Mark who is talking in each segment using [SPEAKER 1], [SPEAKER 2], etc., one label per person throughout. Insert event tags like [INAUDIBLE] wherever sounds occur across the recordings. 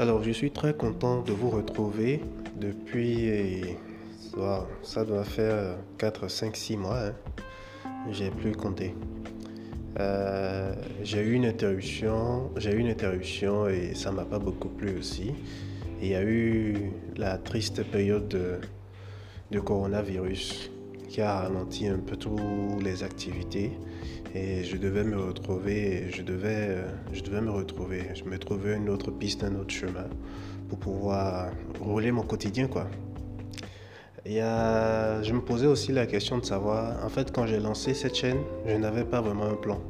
[SPEAKER 1] Alors, je suis très content de vous retrouver depuis. Ça, doit faire 4, 5, 6 mois. Hein. J'ai plus compté. Euh, j'ai eu une interruption, et ça m'a pas beaucoup plu aussi. Il y a eu la triste période de coronavirus qui a ralenti un peu toutes les activités et je devais me retrouver, je devais, je devais me retrouver, je me trouvais une autre piste, un autre chemin pour pouvoir rouler mon quotidien quoi. Y a, je me posais aussi la question de savoir, en fait quand j'ai lancé cette chaîne, je n'avais pas vraiment un plan,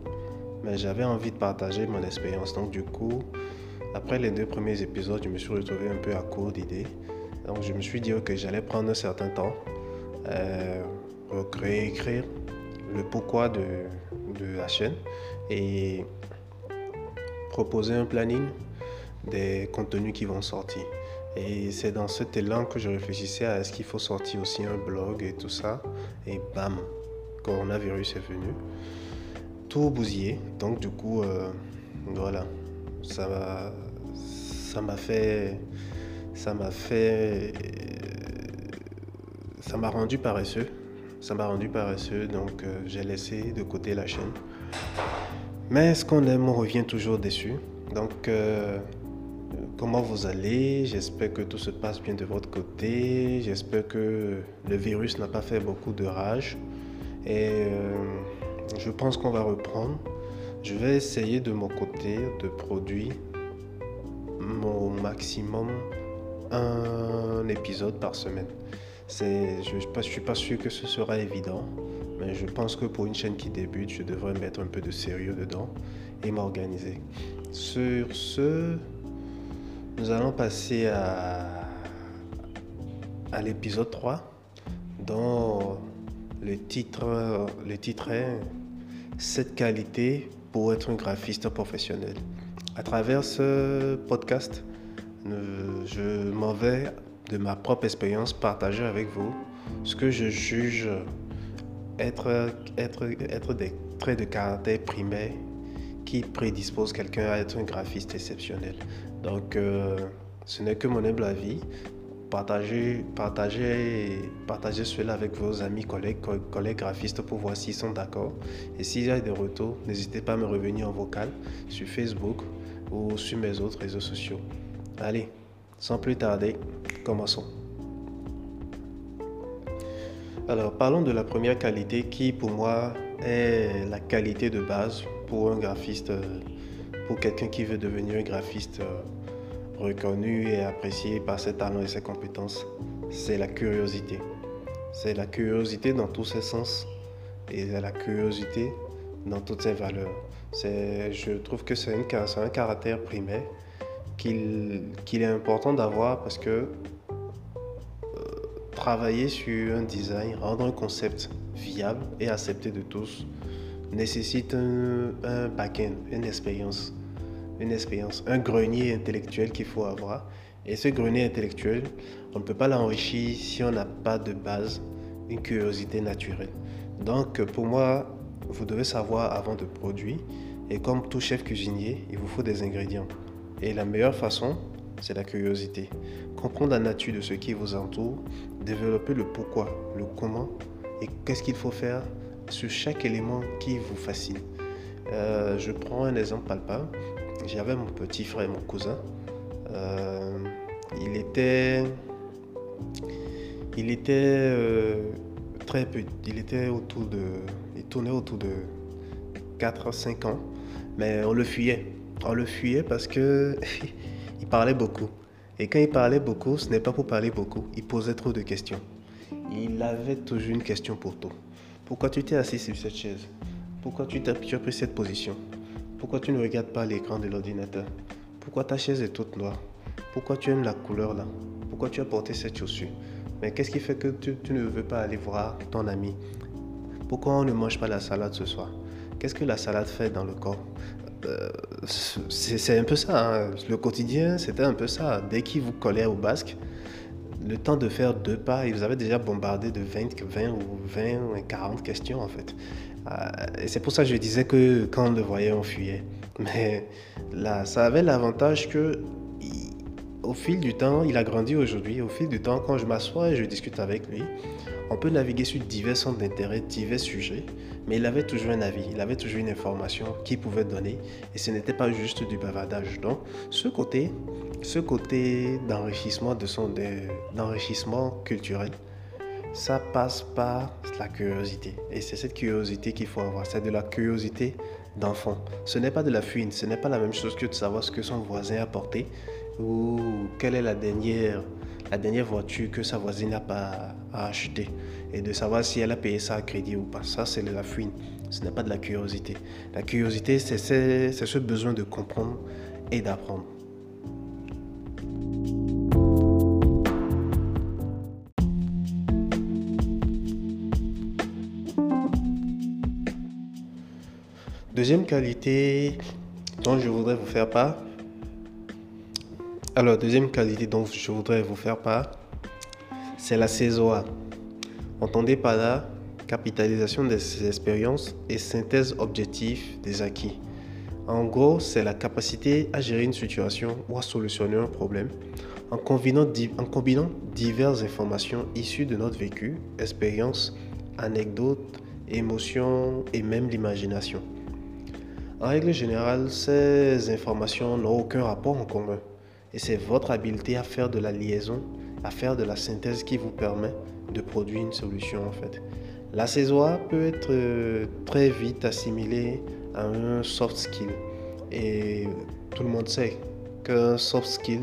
[SPEAKER 1] mais j'avais envie de partager mon expérience. Donc du coup, après les deux premiers épisodes, je me suis retrouvé un peu à court d'idées. Donc je me suis dit que j'allais prendre un certain temps. Euh, réécrire le pourquoi de, de la chaîne et proposer un planning des contenus qui vont sortir. Et c'est dans cet élan que je réfléchissais à est-ce qu'il faut sortir aussi un blog et tout ça. Et bam, coronavirus est venu. Tout bousillé. Donc du coup, euh, voilà. Ça ça m'a fait. Ça m'a fait. Ça m'a rendu paresseux ça m'a rendu paresseux, donc euh, j'ai laissé de côté la chaîne. Mais ce qu'on aime, on revient toujours dessus. Donc, euh, comment vous allez? J'espère que tout se passe bien de votre côté. J'espère que le virus n'a pas fait beaucoup de rage. Et euh, je pense qu'on va reprendre. Je vais essayer de mon côté de produire mon maximum un épisode par semaine. Je ne suis pas sûr que ce sera évident, mais je pense que pour une chaîne qui débute, je devrais mettre un peu de sérieux dedans et m'organiser. Sur ce, nous allons passer à, l'épisode 3, dont le titre, le titre est Cette qualité pour être un graphiste professionnel. À travers ce podcast, je m'en vais de ma propre expérience, partager avec vous ce que je juge être, des traits de caractère primaires qui prédisposent quelqu'un à être un graphiste exceptionnel. Donc, euh, ce n'est que mon humble avis. Partagez cela avec vos amis, collègues, collègues graphistes pour voir s'ils sont d'accord. Et s'il y a des retours, n'hésitez pas à me revenir en vocal sur Facebook ou sur mes autres réseaux sociaux. Allez, sans plus tarder, commençons. Alors, parlons de la première qualité qui, pour moi, est la qualité de base pour un graphiste, pour quelqu'un qui veut devenir un graphiste euh, reconnu et apprécié par ses talents et ses compétences. C'est la curiosité. C'est la curiosité dans tous ses sens et la curiosité dans toutes ses valeurs. Je trouve que c'est un caractère primaire qu'il est important d'avoir parce que euh, travailler sur un design, rendre un concept viable et accepté de tous nécessite un, un back-end, une expérience, une expérience, un grenier intellectuel qu'il faut avoir. Et ce grenier intellectuel, on ne peut pas l'enrichir si on n'a pas de base, une curiosité naturelle. Donc pour moi, vous devez savoir avant de produire. Et comme tout chef cuisinier, il vous faut des ingrédients. Et la meilleure façon, c'est la curiosité. Comprendre la nature de ce qui vous entoure, développer le pourquoi, le comment et qu'est-ce qu'il faut faire sur chaque élément qui vous fascine. Euh, je prends un exemple palpable. J'avais mon petit frère, mon cousin. Euh, il était, il était euh, très petit. Il était autour de, il tournait autour de 4 5 ans, mais on le fuyait on le fuyait parce que [LAUGHS] il parlait beaucoup. Et quand il parlait beaucoup, ce n'est pas pour parler beaucoup. Il posait trop de questions. Il avait toujours une question pour tout. Pourquoi tu t'es assis sur cette chaise? Pourquoi tu, as, pris cette position? Pourquoi tu ne regardes pas l'écran de l'ordinateur? Pourquoi ta chaise est toute noire? Pourquoi tu aimes la couleur là? Pourquoi tu as porté cette chaussure? Mais qu'est-ce qui fait que tu, ne veux pas aller voir ton ami? Pourquoi on ne mange pas la salade ce soir? Qu'est-ce que la salade fait dans le corps? C'est un peu ça. Hein. Le quotidien, c'était un peu ça. Dès qu'il vous collait au basque, le temps de faire deux pas, il vous avait déjà bombardé de 20, 20 ou 20 ou 40 questions en fait. Euh, et c'est pour ça que je disais que quand on le voyait, on fuyait. Mais là, ça avait l'avantage que au fil du temps, il a grandi aujourd'hui. Au fil du temps, quand je m'assois et je discute avec lui, on peut naviguer sur divers centres d'intérêt, divers sujets, mais il avait toujours un avis, il avait toujours une information qu'il pouvait donner, et ce n'était pas juste du bavardage. Donc, ce côté, ce côté d'enrichissement de son, d'enrichissement culturel, ça passe par la curiosité. Et c'est cette curiosité qu'il faut avoir. C'est de la curiosité d'enfant. Ce n'est pas de la fuite, ce n'est pas la même chose que de savoir ce que son voisin a porté ou quelle est la dernière, la dernière voiture que sa voisine n'a pas acheté et de savoir si elle a payé ça à crédit ou pas. Ça, c'est de la fuite. Ce n'est pas de la curiosité. La curiosité, c'est ce besoin de comprendre et d'apprendre. Deuxième qualité dont je voudrais vous faire part. Alors, deuxième qualité dont je voudrais vous faire part, c'est la CESOA. Entendez par là capitalisation des expériences et synthèse objective des acquis. En gros, c'est la capacité à gérer une situation ou à solutionner un problème en combinant, diverses informations issues de notre vécu, expériences, anecdotes, émotions et même l'imagination. En règle générale, ces informations n'ont aucun rapport en commun. Et c'est votre habileté à faire de la liaison, à faire de la synthèse qui vous permet de produire une solution en fait. La CESOA peut être euh, très vite assimilée à un soft skill. Et tout le monde sait qu'un soft skill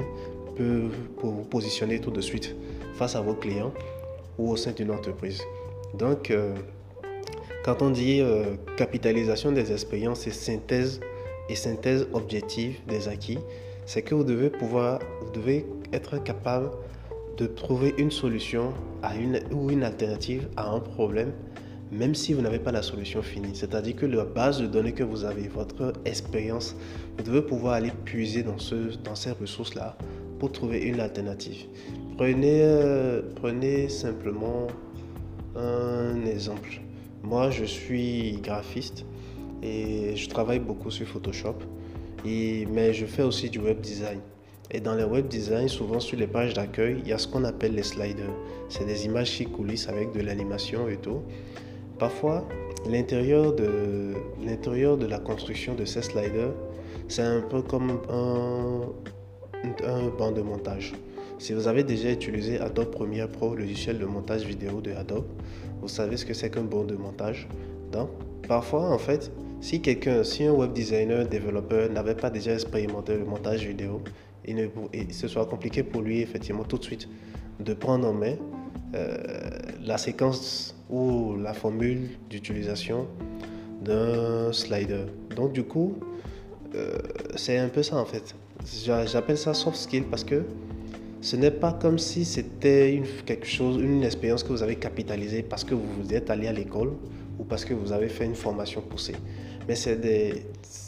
[SPEAKER 1] peut vous positionner tout de suite face à vos clients ou au sein d'une entreprise. Donc, euh, quand on dit euh, capitalisation des expériences et synthèse et synthèse objective des acquis, c'est que vous devez pouvoir, vous devez être capable de trouver une solution à une, ou une alternative à un problème, même si vous n'avez pas la solution finie. C'est-à-dire que la base de données que vous avez, votre expérience, vous devez pouvoir aller puiser dans, ce, dans ces ressources-là pour trouver une alternative. Prenez, euh, prenez simplement un exemple. Moi, je suis graphiste et je travaille beaucoup sur Photoshop, mais je fais aussi du web design. Et dans le web design, souvent sur les pages d'accueil, il y a ce qu'on appelle les sliders. C'est des images qui coulissent avec de l'animation et tout. Parfois, l'intérieur de, l'intérieur de la construction de ces sliders, c'est un peu comme un, un banc de montage. Si vous avez déjà utilisé Adobe Premiere Pro, logiciel de montage vidéo de Adobe, vous savez ce que c'est qu'un bon de montage. Donc, parfois, en fait, si quelqu'un, si un web designer, développeur n'avait pas déjà expérimenté le montage vidéo, il, ne, ce soit compliqué pour lui, effectivement, tout de suite, de prendre en main euh, la séquence ou la formule d'utilisation d'un slider. Donc, du coup, euh, c'est un peu ça, en fait. J'appelle ça soft skill parce que ce n'est pas comme si c'était une, quelque chose, une expérience que vous avez capitalisée parce que vous êtes allé à l'école ou parce que vous avez fait une formation poussée. Mais c'est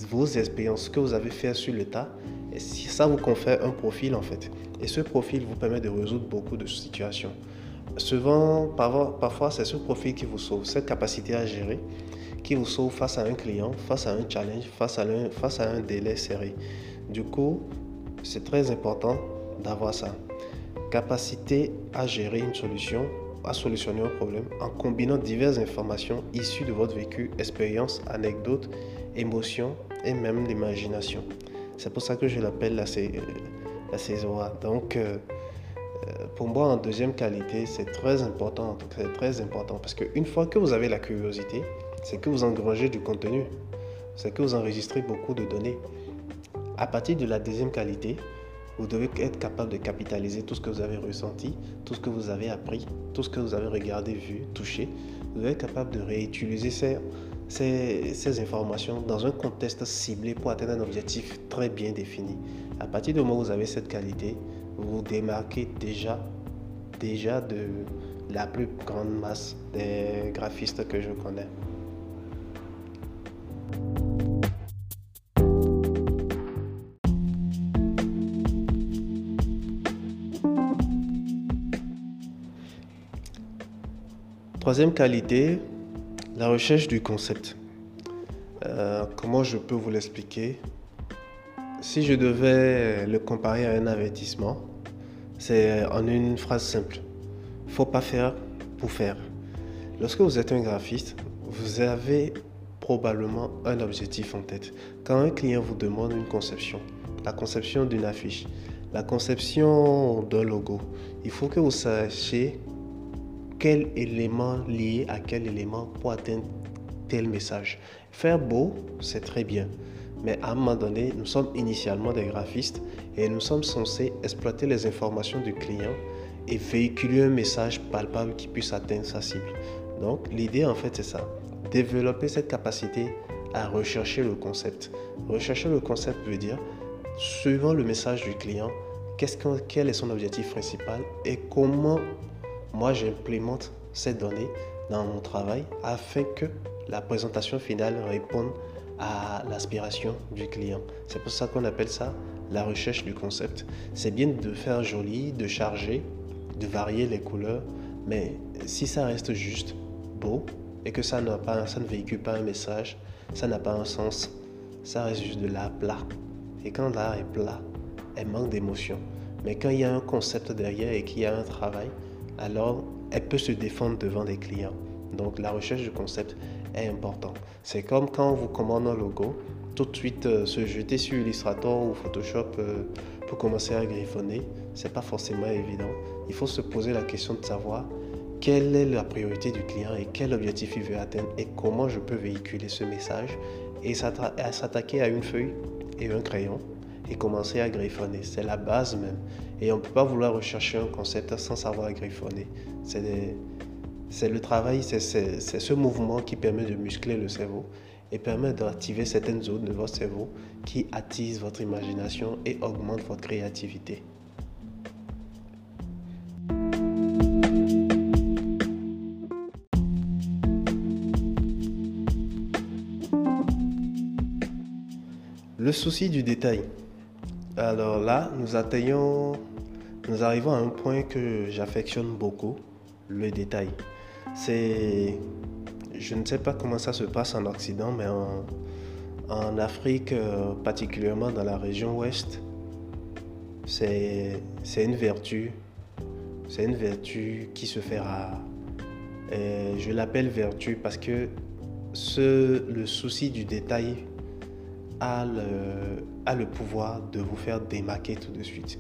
[SPEAKER 1] vos expériences que vous avez faites sur le tas. Et ça vous confère un profil en fait. Et ce profil vous permet de résoudre beaucoup de situations. Souvent, parfois, c'est ce profil qui vous sauve, cette capacité à gérer, qui vous sauve face à un client, face à un challenge, face à un délai serré. Du coup, c'est très important d'avoir ça capacité à gérer une solution, à solutionner un problème en combinant diverses informations issues de votre vécu, expérience, anecdotes, émotions et même l'imagination. C'est pour ça que je l'appelle la, la saison A. Donc, euh, euh, pour moi, en deuxième qualité, c'est très important. C'est très important parce qu'une fois que vous avez la curiosité, c'est que vous engrangez du contenu. C'est que vous enregistrez beaucoup de données. À partir de la deuxième qualité, vous devez être capable de capitaliser tout ce que vous avez ressenti, tout ce que vous avez appris, tout ce que vous avez regardé, vu, touché. Vous devez être capable de réutiliser ces, informations dans un contexte ciblé pour atteindre un objectif très bien défini. À partir du moment où vous avez cette qualité, vous vous démarquez déjà, déjà de la plus grande masse des graphistes que je connais. Troisième qualité, la recherche du concept. Euh, comment je peux vous l'expliquer? Si je devais le comparer à un avertissement, C'est en une phrase simple. Faut pas faire pour faire. Lorsque vous êtes un graphiste, vous avez probablement un objectif en tête. Quand un client vous demande une conception, la conception d'une affiche, la conception d'un logo, il faut que vous sachiez quel élément lié à quel élément pour atteindre tel message. Faire beau, c'est très bien. Mais à un moment donné, nous sommes initialement des graphistes et nous sommes censés exploiter les informations du client et véhiculer un message palpable qui puisse atteindre sa cible. Donc l'idée en fait c'est ça. Développer cette capacité à rechercher le concept. Rechercher le concept veut dire, suivant le message du client, quel est son objectif principal et comment moi j'implémente ces données dans mon travail afin que la présentation finale réponde à l'aspiration du client. C'est pour ça qu'on appelle ça la recherche du concept. C'est bien de faire joli, de charger, de varier les couleurs, mais si ça reste juste beau et que ça, ça ne véhicule pas un message, ça n'a pas un sens, ça reste juste de l'art plat. Et quand l'art est plat, elle manque d'émotion. Mais quand il y a un concept derrière et qu'il y a un travail, alors elle peut se défendre devant des clients. Donc la recherche du concept est important. C'est comme quand vous commandez un logo, tout de suite euh, se jeter sur Illustrator ou Photoshop euh, pour commencer à griffonner, c'est pas forcément évident. Il faut se poser la question de savoir quelle est la priorité du client et quel objectif il veut atteindre et comment je peux véhiculer ce message et s'attaquer à une feuille et un crayon et commencer à griffonner. C'est la base même. Et on ne peut pas vouloir rechercher un concept sans savoir griffonner. C'est le travail, c'est ce mouvement qui permet de muscler le cerveau et permet d'activer certaines zones de votre cerveau qui attisent votre imagination et augmentent votre créativité. Le souci du détail. Alors là, nous atteignons, nous arrivons à un point que j'affectionne beaucoup, le détail. Je ne sais pas comment ça se passe en Occident, mais en, Afrique, euh, particulièrement dans la région ouest, c'est, une vertu, c'est une vertu qui se fait rare. Je l'appelle vertu parce que ce, le souci du détail a le, a le pouvoir de vous faire démarquer tout de suite.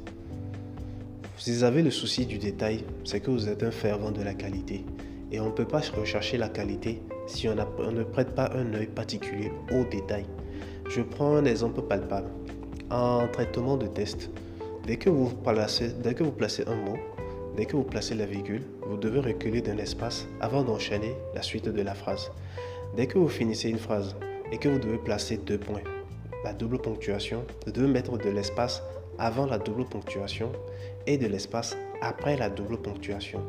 [SPEAKER 1] Si vous avez le souci du détail, c'est que vous êtes un fervent de la qualité. Et on ne peut pas rechercher la qualité si on, ne prête pas un œil particulier au détail. Je prends un exemple palpable. En traitement de test, dès que vous placez un mot, dès que vous placez la virgule, vous devez reculer d'un espace avant d'enchaîner la suite de la phrase. Dès que vous finissez une phrase et que vous devez placer deux points, la double ponctuation, de mettre de l'espace avant la double ponctuation et de l'espace après la double ponctuation.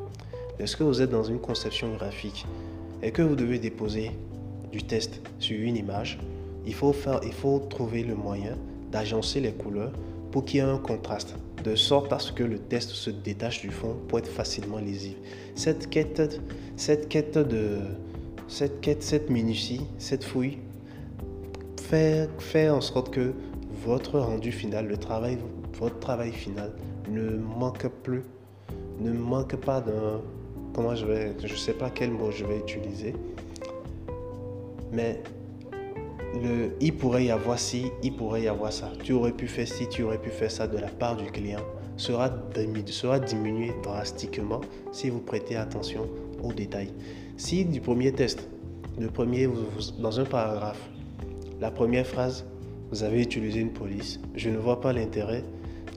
[SPEAKER 1] Lorsque vous êtes dans une conception graphique et que vous devez déposer du test sur une image, il faut, faire, il faut trouver le moyen d'agencer les couleurs pour qu'il y ait un contraste, de sorte à ce que le test se détache du fond pour être facilement lisible. Cette quête, cette quête de cette quête, cette minutie, cette fouille faire, en sorte que votre rendu final, le travail, votre travail final ne manque plus, ne manque pas d'un, comment je vais, je sais pas quel mot je vais utiliser, mais le il pourrait y avoir ci, il pourrait y avoir ça, tu aurais pu faire ci, tu aurais pu faire ça de la part du client sera, sera diminué drastiquement si vous prêtez attention aux détails. Si du premier test, le premier, dans un paragraphe, la première phrase, vous avez utilisé une police. Je ne vois pas l'intérêt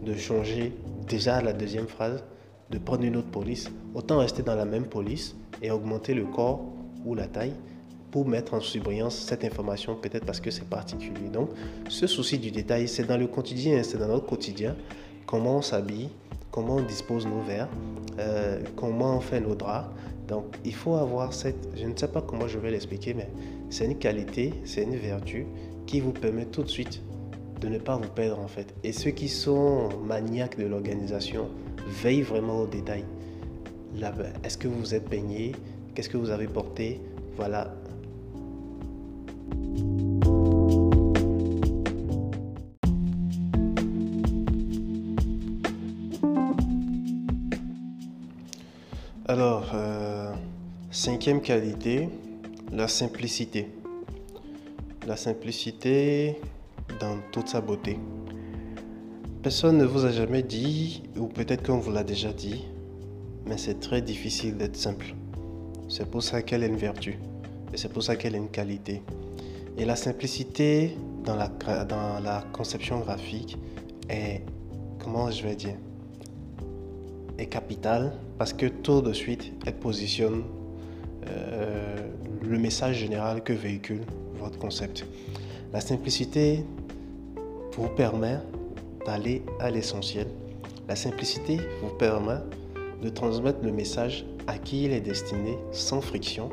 [SPEAKER 1] de changer déjà la deuxième phrase, de prendre une autre police. Autant rester dans la même police et augmenter le corps ou la taille pour mettre en surbrillance cette information, peut-être parce que c'est particulier. Donc, ce souci du détail, c'est dans le quotidien, c'est dans notre quotidien. Comment on s'habille, comment on dispose nos verres, euh, comment on fait nos draps. Donc, il faut avoir cette, je ne sais pas comment je vais l'expliquer, mais c'est une qualité, c'est une vertu qui vous permet tout de suite de ne pas vous perdre en fait. Et ceux qui sont maniaques de l'organisation veillent vraiment aux détails. Est-ce que vous êtes peigné Qu'est-ce que vous avez porté? Voilà, Alors, euh, cinquième qualité, la simplicité. La simplicité dans toute sa beauté. Personne ne vous a jamais dit, ou peut-être qu'on vous l'a déjà dit, mais c'est très difficile d'être simple. C'est pour ça qu'elle est une vertu. Et c'est pour ça qu'elle est une qualité. Et la simplicité dans la, conception graphique est, comment je vais dire, est capitale parce que tout de suite, elle positionne euh, le message général que véhicule votre concept. La simplicité vous permet d'aller à l'essentiel. La simplicité vous permet de transmettre le message à qui il est destiné sans friction.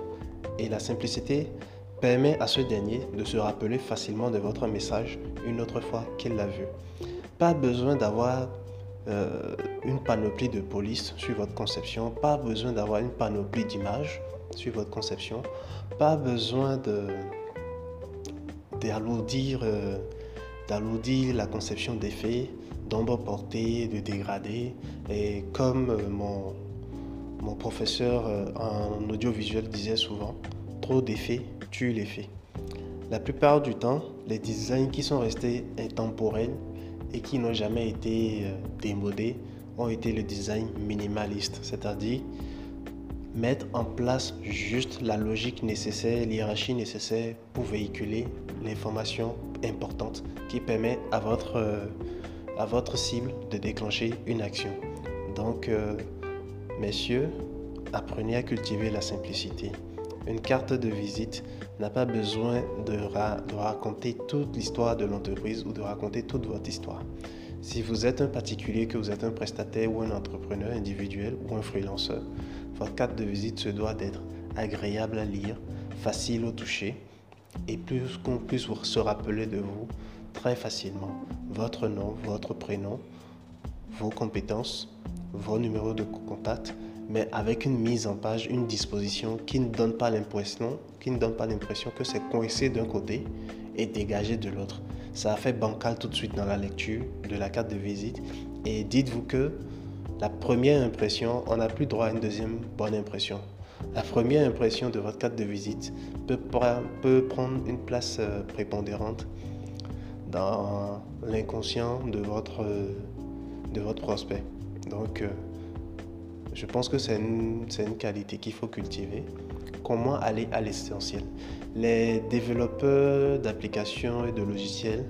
[SPEAKER 1] Et la simplicité permet à ce dernier de se rappeler facilement de votre message une autre fois qu'il l'a vu. Pas besoin d'avoir euh, une panoplie de police sur votre conception, pas besoin d'avoir une panoplie d'images sur votre conception, pas besoin de d'alourdir euh, la conception d'effets, d'ombre portée, de dégradés. Et comme euh, mon, mon professeur en audiovisuel disait souvent, trop d'effets tue l'effet. La plupart du temps, les designs qui sont restés intemporels et qui n'ont jamais été euh, démodés ont été le design minimaliste, c'est-à-dire mettre en place juste la logique nécessaire, l'hierarchie nécessaire pour véhiculer l'information importante qui permet à votre, euh, à votre cible de déclencher une action. Donc, euh, messieurs, apprenez à cultiver la simplicité. Une carte de visite n'a pas besoin de, raconter toute l'histoire de l'entreprise ou de raconter toute votre histoire. Si vous êtes un particulier, que vous êtes un prestataire ou un entrepreneur individuel ou un freelanceur, votre carte de visite se doit d'être agréable à lire, facile au toucher et plus qu'on puisse se rappeler de vous très facilement. Votre nom, votre prénom, vos compétences, vos numéros de contact mais avec une mise en page, une disposition qui ne donne pas l'impression, qui ne donne pas l'impression que c'est coincé d'un côté et dégagé de l'autre. Ça a fait bancal tout de suite dans la lecture de la carte de visite. Et dites-vous que la première impression, on n'a plus droit à une deuxième bonne impression. La première impression de votre carte de visite peut, prendre une place euh, prépondérante dans l'inconscient de votre, de votre prospect. Donc, euh, je pense que c'est une, une, qualité qu'il faut cultiver. Comment aller à l'essentiel Les développeurs d'applications et de logiciels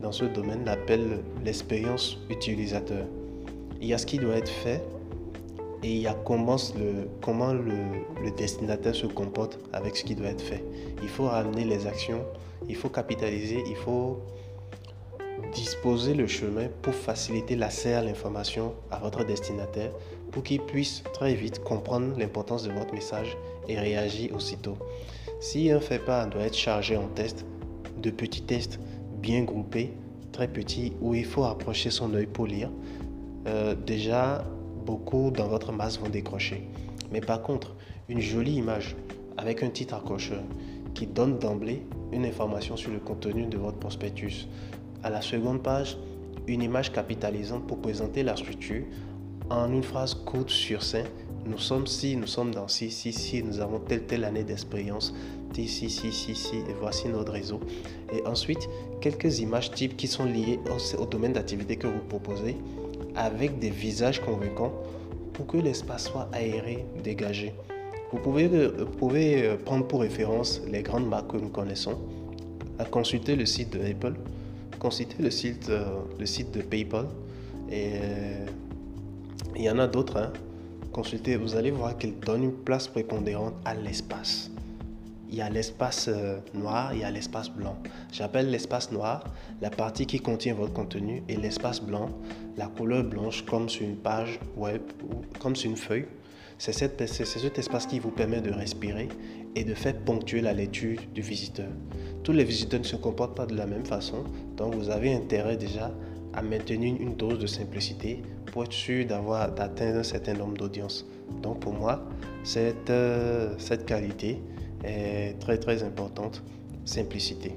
[SPEAKER 1] dans ce domaine l'appellent l'expérience utilisateur. Il y a ce qui doit être fait et il y a comment le, destinataire se comporte avec ce qui doit être fait. Il faut ramener les actions, il faut capitaliser, il faut disposer le chemin pour faciliter l'accès à l'information à votre destinataire pour qu'il puisse très vite comprendre l'importance de votre message et réagir aussitôt. Si un fait pas doit être chargé en test, de petits tests bien groupés, très petits, où il faut approcher son œil pour lire, euh, déjà beaucoup dans votre masse vont décrocher. Mais par contre, une jolie image avec un titre accrocheur qui donne d'emblée une information sur le contenu de votre prospectus. À la seconde page, une image capitalisante pour présenter la structure en une phrase courte sur scène, nous sommes si, nous sommes dans si, si, si, nous avons telle, telle année d'expérience, si, si, si, si, si, et voici notre réseau. Et ensuite, quelques images types qui sont liées au, domaine d'activité que vous proposez, avec des visages convaincants pour que l'espace soit aéré, dégagé. Vous pouvez, euh, vous pouvez euh, prendre pour référence les grandes marques que nous connaissons, consulter le site de Apple, consulter le site, euh, le site de PayPal et il y en a d'autres. Hein. Consultez, vous allez voir qu'ils donnent une place prépondérante à l'espace. Il y a l'espace euh, noir, il y a l'espace blanc. J'appelle l'espace noir la partie qui contient votre contenu et l'espace blanc, la couleur blanche comme sur une page web ou comme sur une feuille. C'est cet, espace qui vous permet de respirer et de faire ponctuer la lecture du visiteur. Tous les visiteurs ne se comportent pas de la même façon, donc vous avez intérêt déjà à maintenir une dose de simplicité pour être sûr d'avoir d'atteindre un certain nombre d'audiences. Donc pour moi, cette, euh, cette qualité très très importante, simplicité.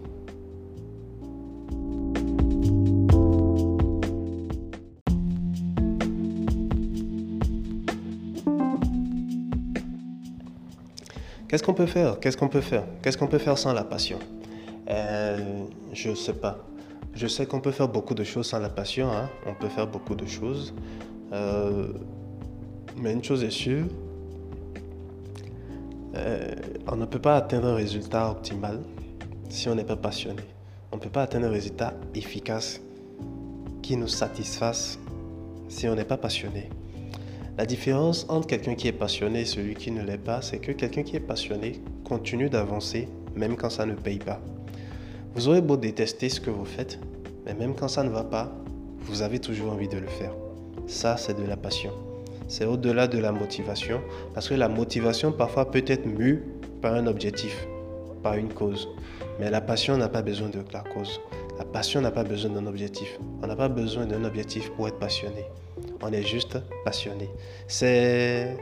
[SPEAKER 1] Qu'est-ce qu'on peut faire? Qu'est-ce qu'on peut faire? Qu'est-ce qu'on peut faire sans la passion? Euh, Je ne sais pas. Je sais qu'on peut faire beaucoup de choses sans la passion. Hein. On peut faire beaucoup de choses. Euh, mais une chose est sûre, euh, on ne peut pas atteindre un résultat optimal si on n'est pas passionné. On ne peut pas atteindre un résultat efficace qui nous satisfasse si on n'est pas passionné. La différence entre quelqu'un qui est passionné et celui qui ne l'est pas, c'est que quelqu'un qui est passionné continue d'avancer même quand ça ne paye pas. Vous aurez beau détester ce que vous faites, mais même quand ça ne va pas, vous avez toujours envie de le faire. Ça, c'est de la passion. C'est au-delà de la motivation, parce que la motivation parfois peut être mue par un objectif, par une cause. Mais la passion n'a pas besoin de la cause. La passion n'a pas besoin d'un objectif. On n'a pas besoin d'un objectif pour être passionné. On est juste passionné. C'est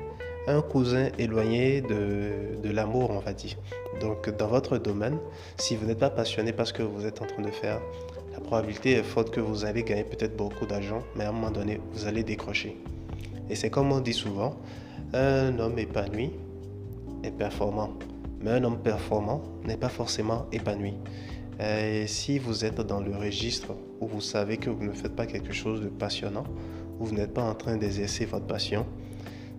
[SPEAKER 1] un cousin éloigné de, l'amour, on va dire. Donc, dans votre domaine, si vous n'êtes pas passionné parce que vous êtes en train de faire, la probabilité est forte que vous allez gagner peut-être beaucoup d'argent, mais à un moment donné, vous allez décrocher. Et c'est comme on dit souvent, un homme épanoui est performant. Mais un homme performant n'est pas forcément épanoui. Et si vous êtes dans le registre où vous savez que vous ne faites pas quelque chose de passionnant, où vous n'êtes pas en train d'exercer votre passion,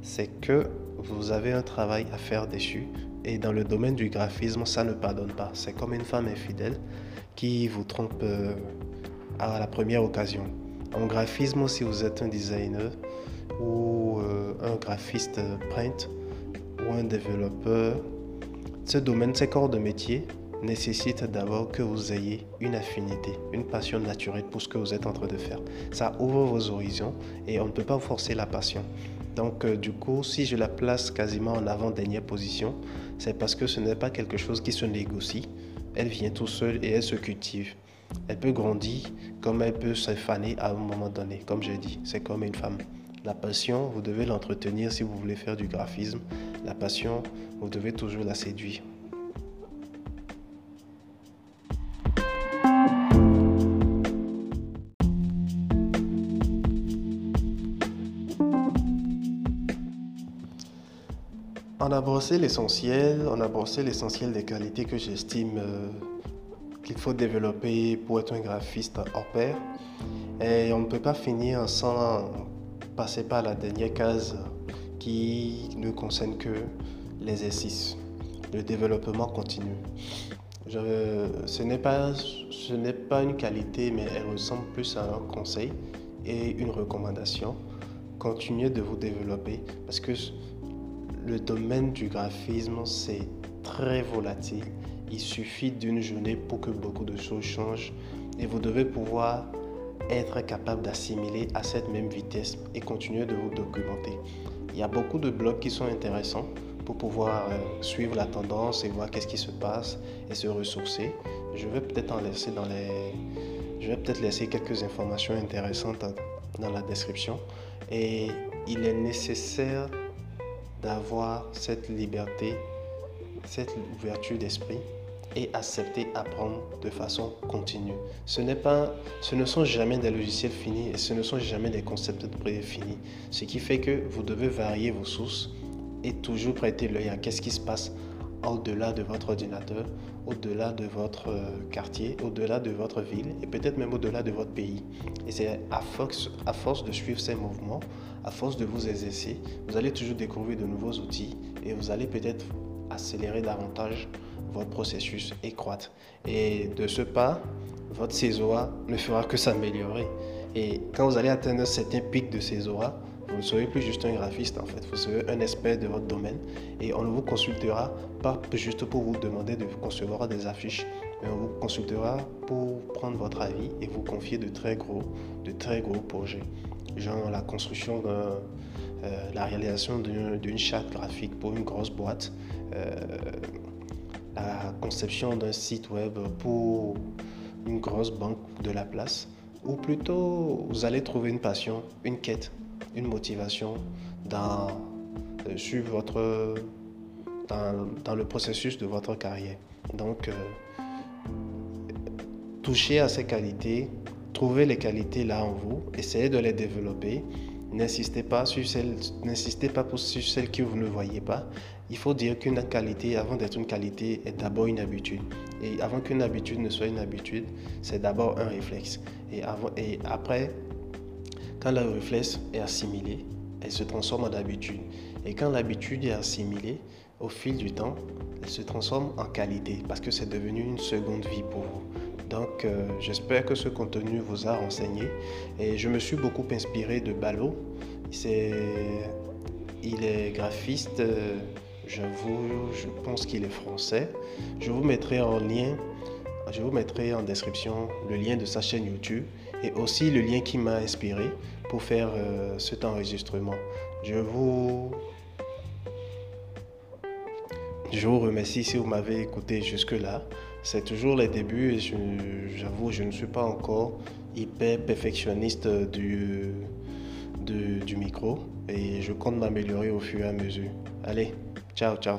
[SPEAKER 1] c'est que vous avez un travail à faire dessus. Et dans le domaine du graphisme, ça ne pardonne pas. C'est comme une femme infidèle qui vous trompe euh, à la première occasion. En graphisme, si vous êtes un designer ou euh, un graphiste print ou un développeur, ce domaine, ces corps de métier nécessite d'abord que vous ayez une affinité, une passion naturelle pour ce que vous êtes en train de faire. Ça ouvre vos horizons et on ne peut pas forcer la passion. Donc euh, du coup, si je la place quasiment en avant-dernière position, c'est parce que ce n'est pas quelque chose qui se négocie. Elle vient tout seul et elle se cultive. Elle peut grandir comme elle peut se faner à un moment donné. Comme je dis, c'est comme une femme. La passion, vous devez l'entretenir si vous voulez faire du graphisme. La passion, vous devez toujours la séduire. On a brossé l'essentiel, on a brossé l'essentiel des qualités que j'estime euh, qu'il faut développer pour être un graphiste hors pair. Et on ne peut pas finir sans passer par la dernière case qui ne concerne que l'exercice, le développement continu. ce n'est pas, ce n'est pas une qualité, mais elle ressemble plus à un conseil et une recommandation. Continuez de vous développer parce que le domaine du graphisme, c'est très volatile. Il suffit d'une journée pour que beaucoup de choses changent et vous devez pouvoir être capable d'assimiler à cette même vitesse et continuer de vous documenter. Il y a beaucoup de blogs qui sont intéressants pour pouvoir euh, suivre la tendance et voir qu'est-ce qui se passe et se ressourcer. Je vais peut-être en laisser dans les je vais peut-être laisser quelques informations intéressantes dans la description et il est nécessaire d'avoir cette liberté, cette ouverture d'esprit et accepter apprendre de façon continue. Ce, n'est pas, ce ne sont jamais des logiciels finis et ce ne sont jamais des concepts prédéfinis. Ce qui fait que vous devez varier vos sources et toujours prêter l'œil à qu'est-ce qui se passe au-delà de votre ordinateur, au-delà de votre euh, quartier, au-delà de votre ville et peut-être même au-delà de votre pays. Et c'est à force, à force de suivre ces mouvements, à force de vous exercer, vous allez toujours découvrir de nouveaux outils et vous allez peut-être accélérer davantage votre processus et croître. Et de ce pas, votre CESOA ne fera que s'améliorer. Et quand vous allez atteindre un certain pic de CESOA, vous ne serez plus juste un graphiste en fait, vous serez un expert de votre domaine. Et on ne vous consultera pas juste pour vous demander de concevoir des affiches, mais on vous consultera pour prendre votre avis et vous confier de très gros, de très gros projets, genre la construction euh, la réalisation d'une charte graphique pour une grosse boîte, euh, la conception d'un site web pour une grosse banque de la place, ou plutôt vous allez trouver une passion, une quête, une motivation dans, euh, le processus de votre carrière. Donc, euh, touchez à ces qualités, trouvez les qualités là en vous, essayez de les développer N'insistez pas sur celle, n'insistez pas sur celle que vous ne voyez pas. Il faut dire qu'une qualité, avant d'être une qualité, est d'abord une habitude. Et avant qu'une habitude ne soit une habitude, c'est d'abord un réflexe. Et, avant, et après, quand le réflexe est assimilé, elle se transforme en habitude. Et quand l'habitude est assimilée, au fil du temps, elle se transforme en qualité parce que c'est devenu une seconde vie pour vous. Donc, euh, j'espère que ce contenu vous a renseigné. Et je me suis beaucoup inspiré de Balo. il est graphiste. Euh, je pense qu'il est français. Je vous mettrai en lien, je vous mettrai en description le lien de sa chaîne YouTube et aussi le lien qui m'a inspiré pour faire euh, cet enregistrement. Je vous je vous remercie si vous m'avez écouté jusque-là. C'est toujours les débuts et j'avoue, je, ne suis pas encore hyper perfectionniste du, du micro et je compte m'améliorer au fur et à mesure. Allez, ciao, ciao.